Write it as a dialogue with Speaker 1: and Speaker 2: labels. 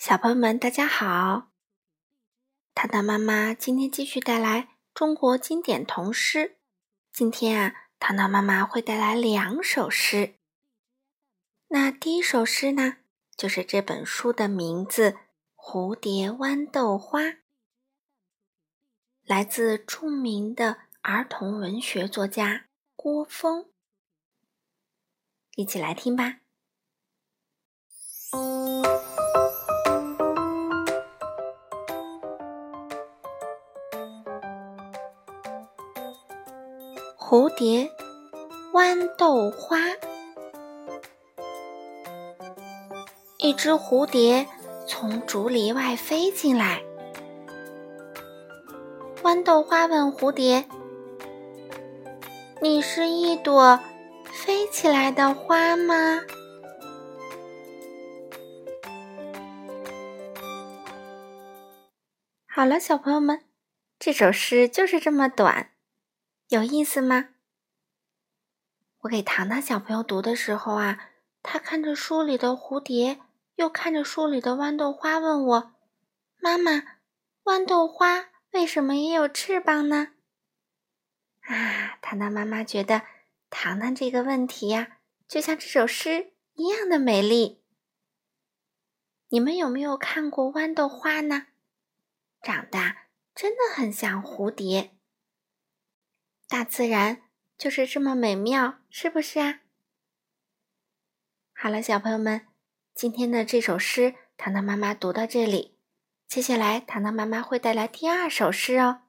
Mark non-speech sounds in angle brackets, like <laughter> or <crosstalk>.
Speaker 1: 小朋友们，大家好！糖糖妈妈今天继续带来中国经典童诗。今天啊，糖糖妈妈会带来两首诗。那第一首诗呢，就是这本书的名字《蝴蝶豌豆花》，来自著名的儿童文学作家郭峰。一起来听吧。蝴蝶，豌豆花。一只蝴蝶从竹篱外飞进来。豌豆花问蝴蝶：“你是一朵飞起来的花吗？”好了，小朋友们，这首诗就是这么短。有意思吗？我给糖糖小朋友读的时候啊，他看着书里的蝴蝶，又看着书里的豌豆花，问我：“妈妈，豌豆花为什么也有翅膀呢？” <sighs> 啊，糖糖妈妈觉得糖糖这个问题呀，就像这首诗一样的美丽。你们有没有看过豌豆花呢？长得真的很像蝴蝶。大自然就是这么美妙，是不是啊？好了，小朋友们，今天的这首诗，糖糖妈妈读到这里，接下来糖糖妈妈会带来第二首诗哦。